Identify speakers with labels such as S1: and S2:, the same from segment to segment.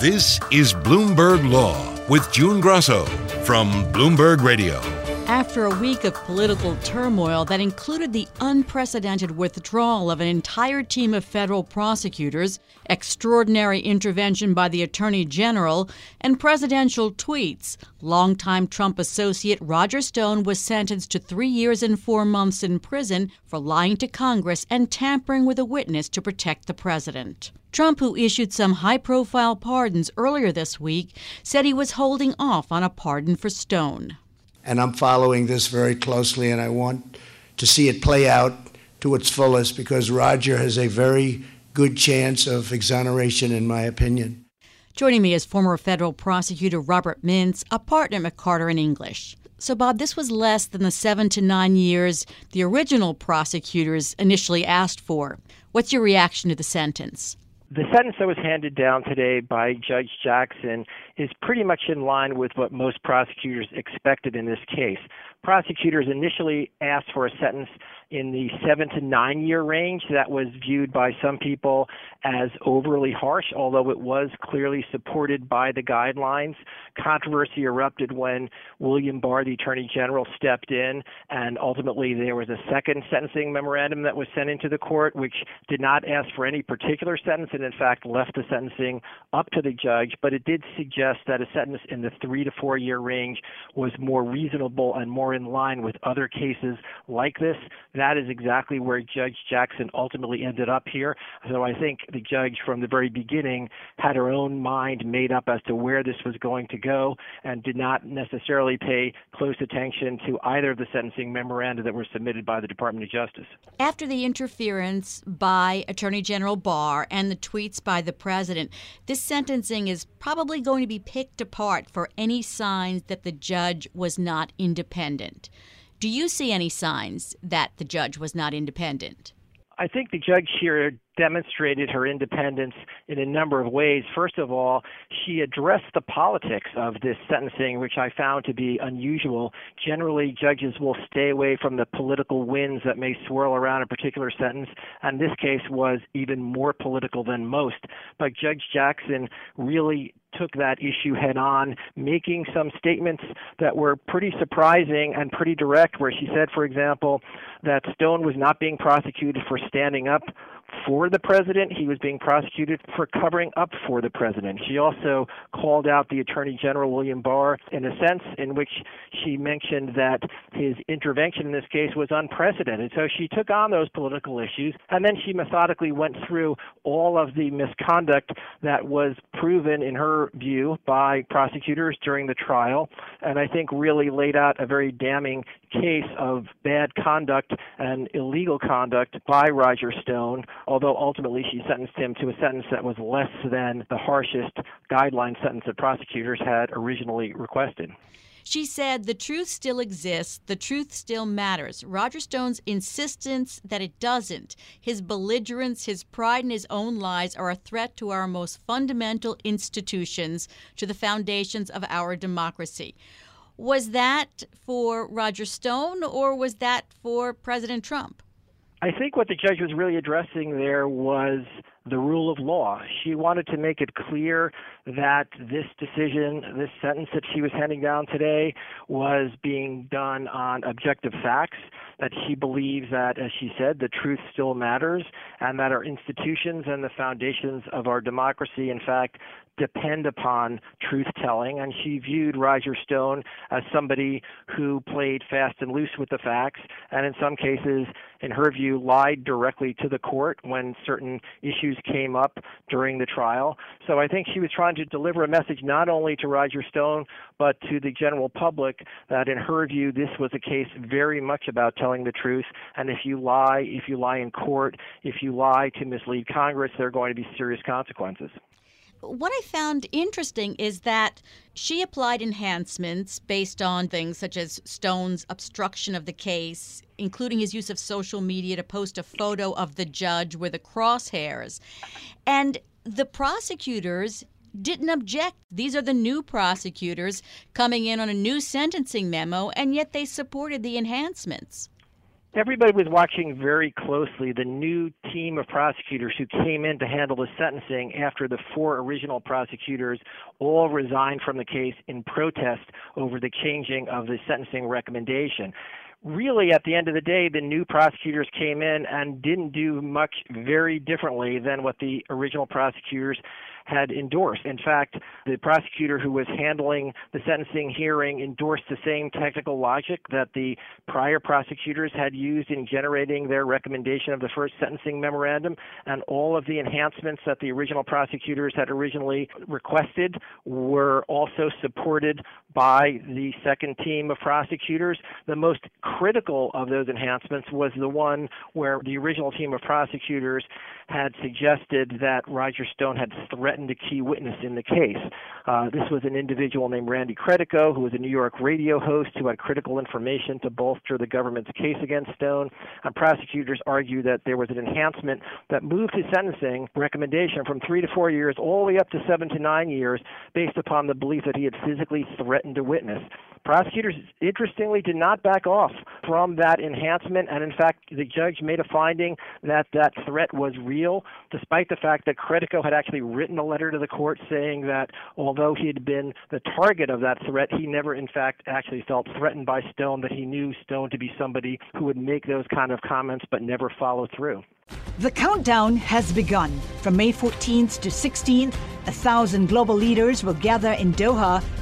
S1: This is Bloomberg Law with June Grosso from Bloomberg Radio.
S2: After a week of political turmoil that included the unprecedented withdrawal of an entire team of federal prosecutors, extraordinary intervention by the Attorney General, and presidential tweets, longtime Trump associate Roger Stone was sentenced to three years and four months in prison for lying to Congress and tampering with a witness to protect the president. Trump, who issued some high profile pardons earlier this week, said he was holding off on a pardon for Stone
S3: and I'm following this very closely, and I want to see it play out to its fullest because Roger has a very good chance of exoneration, in my opinion.
S2: Joining me is former federal prosecutor Robert Mintz, a partner at McCarter and English. So, Bob, this was less than the seven to nine years the original prosecutors initially asked for. What's your reaction to the sentence?
S4: The sentence that was handed down today by Judge Jackson is pretty much in line with what most prosecutors expected in this case. Prosecutors initially asked for a sentence in the seven to nine year range. That was viewed by some people as overly harsh, although it was clearly supported by the guidelines. Controversy erupted when William Barr, the Attorney General, stepped in, and ultimately there was a second sentencing memorandum that was sent into the court, which did not ask for any particular sentence and, in fact, left the sentencing up to the judge. But it did suggest that a sentence in the three to four year range was more reasonable and more in line with other cases like this that is exactly where Judge Jackson ultimately ended up here. So I think the judge from the very beginning had her own mind made up as to where this was going to go and did not necessarily pay close attention to either of the sentencing memoranda that were submitted by the Department of Justice.
S2: After the interference by Attorney General Barr and the tweets by the president, this sentencing is probably going to be picked apart for any signs that the judge was not independent. Do you see any signs that the judge was not independent?
S4: I think the judge here demonstrated her independence in a number of ways. First of all, she addressed the politics of this sentencing, which I found to be unusual. Generally, judges will stay away from the political winds that may swirl around a particular sentence, and this case was even more political than most. But Judge Jackson really took that issue head on, making some statements that were pretty surprising and pretty direct, where she said, for example, that Stone was not being prosecuted for standing up for the president. He was being prosecuted for covering up for the president. She also called out the Attorney General William Barr in a sense in which she mentioned that his intervention in this case was unprecedented. So she took on those political issues and then she methodically went through all of the misconduct that was proven in her view by prosecutors during the trial and I think really laid out a very damning case of bad conduct and illegal conduct by Roger Stone although ultimately she sentenced him to a sentence that was less than the harshest guideline sentence that prosecutors had originally requested.
S2: She said, The truth still exists. The truth still matters. Roger Stone's insistence that it doesn't, his belligerence, his pride in his own lies are a threat to our most fundamental institutions, to the foundations of our democracy. Was that for Roger Stone or was that for President Trump?
S4: I think what the judge was really addressing there was the rule of law. She wanted to make it clear that this decision, this sentence that she was handing down today, was being done on objective facts, that she believes that, as she said, the truth still matters, and that our institutions and the foundations of our democracy, in fact, depend upon truth telling. And she viewed Roger Stone as somebody who played fast and loose with the facts, and in some cases, in her view, lied directly to the court when certain issues came up during the trial. So I think she was trying to deliver a message not only to Roger Stone, but to the general public that, in her view, this was a case very much about telling the truth. And if you lie, if you lie in court, if you lie to mislead Congress, there are going to be serious consequences.
S2: What I found interesting is that she applied enhancements based on things such as Stone's obstruction of the case, including his use of social media to post a photo of the judge with the crosshairs. And the prosecutors didn't object. These are the new prosecutors coming in on a new sentencing memo, and yet they supported the enhancements.
S4: Everybody was watching very closely the new team of prosecutors who came in to handle the sentencing after the four original prosecutors all resigned from the case in protest over the changing of the sentencing recommendation. Really, at the end of the day, the new prosecutors came in and didn't do much very differently than what the original prosecutors had endorsed. In fact, the prosecutor who was handling the sentencing hearing endorsed the same technical logic that the prior prosecutors had used in generating their recommendation of the first sentencing memorandum, and all of the enhancements that the original prosecutors had originally requested were also supported by the second team of prosecutors. The most critical of those enhancements was the one where the original team of prosecutors had suggested that Roger Stone had threatened a key witness in the case. Uh, this was an individual named Randy Credico, who was a New York radio host who had critical information to bolster the government's case against Stone. And prosecutors argued that there was an enhancement that moved his sentencing recommendation from three to four years all the way up to seven to nine years based upon the belief that he had physically threatened a witness. Prosecutors, interestingly, did not back off from that enhancement, and in fact, the judge made a finding that that threat was real, despite the fact that Credico had actually written a letter to the court saying that although he had been the target of that threat, he never, in fact, actually felt threatened by Stone, that he knew Stone to be somebody who would make those kind of comments but never follow through.
S5: The countdown has begun. From May 14th to 16th, a thousand global leaders will gather in Doha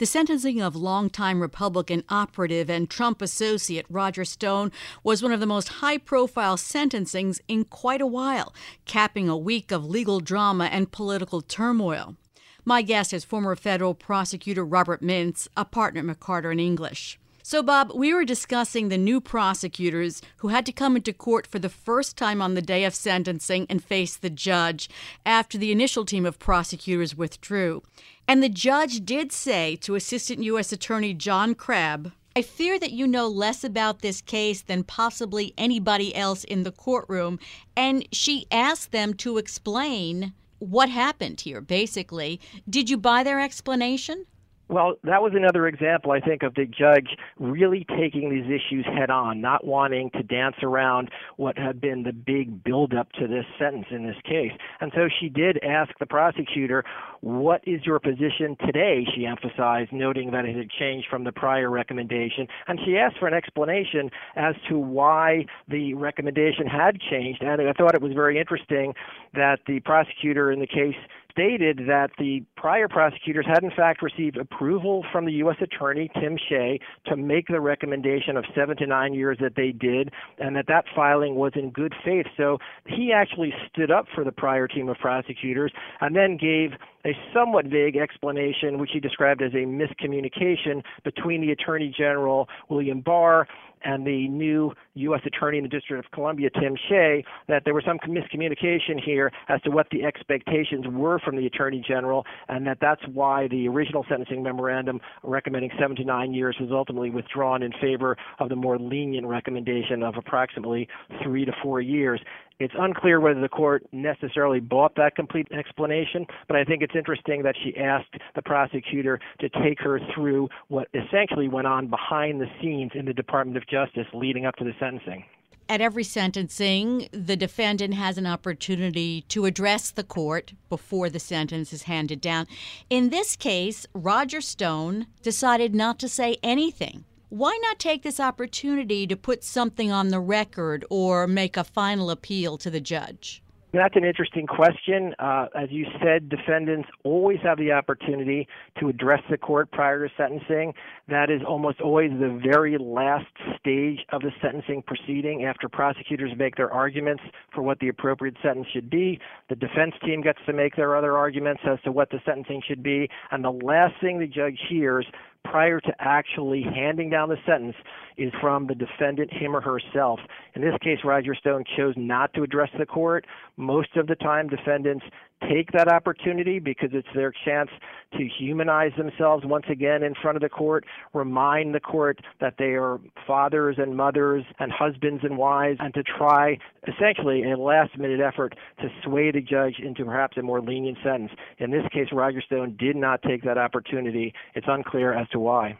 S2: The sentencing of longtime Republican operative and Trump associate Roger Stone was one of the most high profile sentencings in quite a while, capping a week of legal drama and political turmoil. My guest is former federal prosecutor Robert Mintz, a partner at McCarter and English. So, Bob, we were discussing the new prosecutors who had to come into court for the first time on the day of sentencing and face the judge after the initial team of prosecutors withdrew. And the judge did say to Assistant U.S. Attorney John Crabb, I fear that you know less about this case than possibly anybody else in the courtroom. And she asked them to explain what happened here, basically. Did you buy their explanation?
S4: Well, that was another example, I think, of the judge really taking these issues head on, not wanting to dance around what had been the big buildup to this sentence in this case. And so she did ask the prosecutor, What is your position today? She emphasized, noting that it had changed from the prior recommendation. And she asked for an explanation as to why the recommendation had changed. And I thought it was very interesting that the prosecutor in the case stated that the prior prosecutors had in fact received approval from the U.S. Attorney Tim Shea to make the recommendation of seven to nine years that they did, and that that filing was in good faith. So he actually stood up for the prior team of prosecutors and then gave a somewhat vague explanation, which he described as a miscommunication between the Attorney General William Barr and the new U.S. Attorney in the District of Columbia, Tim Shea, that there was some miscommunication here as to what the expectations were from the Attorney General, and that that's why the original sentencing memorandum recommending seven to nine years was ultimately withdrawn in favor of the more lenient recommendation of approximately three to four years. It's unclear whether the court necessarily bought that complete explanation, but I think it's interesting that she asked the prosecutor to take her through what essentially went on behind the scenes in the Department of Justice leading up to the sentencing.
S2: At every sentencing, the defendant has an opportunity to address the court before the sentence is handed down. In this case, Roger Stone decided not to say anything why not take this opportunity to put something on the record or make a final appeal to the judge?
S4: That's an interesting question. Uh, as you said, defendants always have the opportunity to address the court prior to sentencing. That is almost always the very last stage of the sentencing proceeding after prosecutors make their arguments for what the appropriate sentence should be. The defense team gets to make their other arguments as to what the sentencing should be. And the last thing the judge hears prior to actually handing down the sentence is from the defendant, him or herself. In this case, Roger Stone chose not to address the court. Most of the time, defendants take that opportunity because it's their chance to humanize themselves once again in front of the court, remind the court that they are fathers and mothers and husbands and wives, and to try essentially in a last minute effort to sway the judge into perhaps a more lenient sentence. In this case, Roger Stone did not take that opportunity. It's unclear as to why.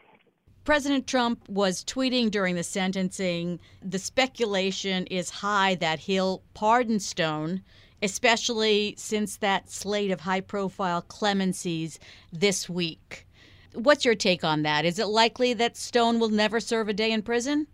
S2: President Trump was tweeting during the sentencing. The speculation is high that he'll pardon Stone, especially since that slate of high profile clemencies this week. What's your take on that? Is it likely that Stone will never serve a day in prison?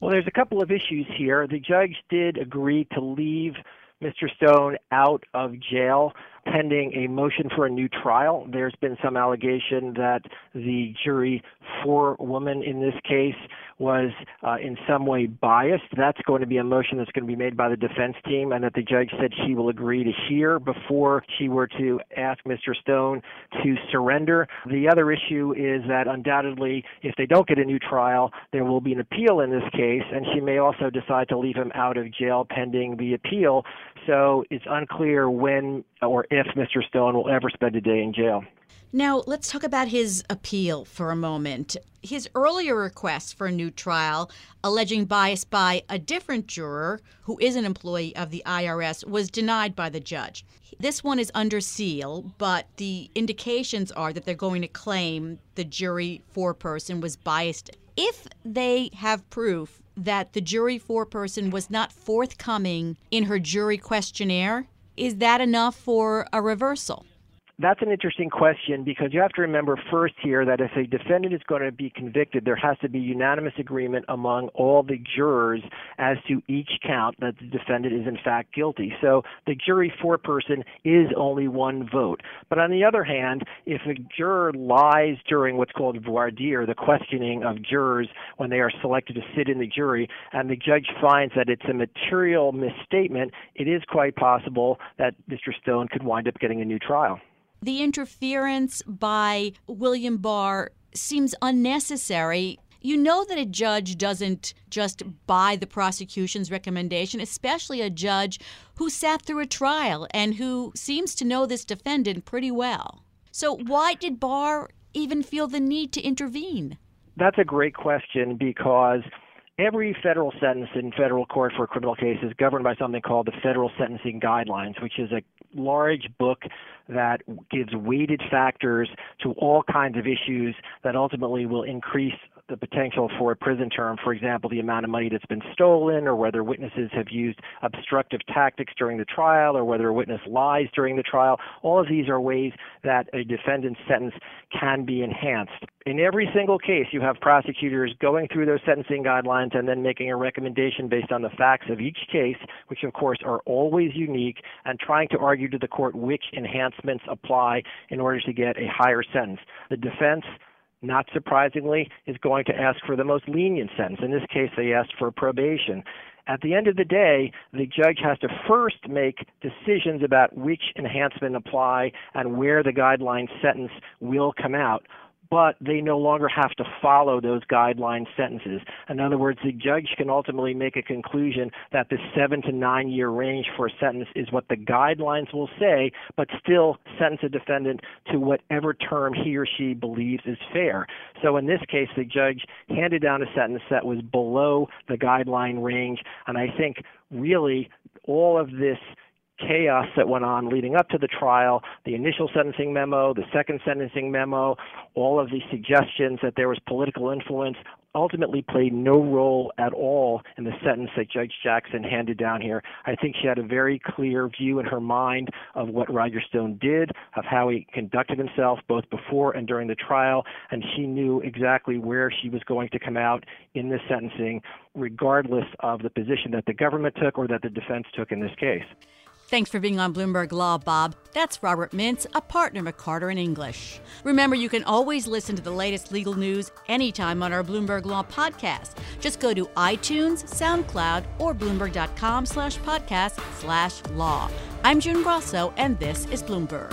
S4: Well, there's a couple of issues here. The judge did agree to leave Mr. Stone out of jail pending a motion for a new trial. There's been some allegation that the jury forewoman in this case was uh, in some way biased. That's going to be a motion that's going to be made by the defense team, and that the judge said she will agree to hear before she were to ask Mr. Stone to surrender. The other issue is that undoubtedly, if they don't get a new trial, there will be an appeal in this case, and she may also decide to leave him out of jail pending the appeal. So it's unclear when or if Mr. Stone will ever spend a day in jail.
S2: Now, let's talk about his appeal for a moment. His earlier request for a new trial, alleging bias by a different juror who is an employee of the IRS, was denied by the judge. This one is under seal, but the indications are that they're going to claim the jury foreperson was biased. If they have proof that the jury foreperson was not forthcoming in her jury questionnaire, is that enough for a reversal?
S4: That's an interesting question because you have to remember first here that if a defendant is going to be convicted, there has to be unanimous agreement among all the jurors as to each count that the defendant is in fact guilty. So the jury foreperson is only one vote. But on the other hand, if a juror lies during what's called voir dire, the questioning of jurors when they are selected to sit in the jury, and the judge finds that it's a material misstatement, it is quite possible that Mr. Stone could wind up getting a new trial
S2: the interference by William Barr seems unnecessary. You know that a judge doesn't just buy the prosecution's recommendation, especially a judge who sat through a trial and who seems to know this defendant pretty well. So, why did Barr even feel the need to intervene?
S4: That's a great question because every federal sentence in federal court for a criminal case is governed by something called the Federal Sentencing Guidelines, which is a large book that gives weighted factors to all kinds of issues that ultimately will increase the potential for a prison term, for example, the amount of money that's been stolen, or whether witnesses have used obstructive tactics during the trial, or whether a witness lies during the trial. All of these are ways that a defendant's sentence can be enhanced. In every single case, you have prosecutors going through those sentencing guidelines and then making a recommendation based on the facts of each case, which of course are always unique, and trying to argue to the court which enhancements apply in order to get a higher sentence. The defense not surprisingly, is going to ask for the most lenient sentence. In this case, they asked for probation. At the end of the day, the judge has to first make decisions about which enhancement apply and where the guideline sentence will come out but they no longer have to follow those guideline sentences. In other words, the judge can ultimately make a conclusion that the seven to nine year range for a sentence is what the guidelines will say, but still sentence a defendant to whatever term he or she believes is fair. So in this case, the judge handed down a sentence that was below the guideline range, and I think really all of this chaos that went on leading up to the trial, the initial sentencing memo, the second sentencing memo, all of the suggestions that there was political influence ultimately played no role at all in the sentence that Judge Jackson handed down here. I think she had a very clear view in her mind of what Roger Stone did, of how he conducted himself both before and during the trial, and she knew exactly where she was going to come out in this sentencing, regardless of the position that the government took or that the defense took in this case.
S2: Thanks for being on Bloomberg Law, Bob. That's Robert Mintz, a partner at Carter in English. Remember, you can always listen to the latest legal news anytime on our Bloomberg Law podcast. Just go to iTunes, SoundCloud, or Bloomberg.com slash podcast slash law. I'm June Grosso, and this is Bloomberg.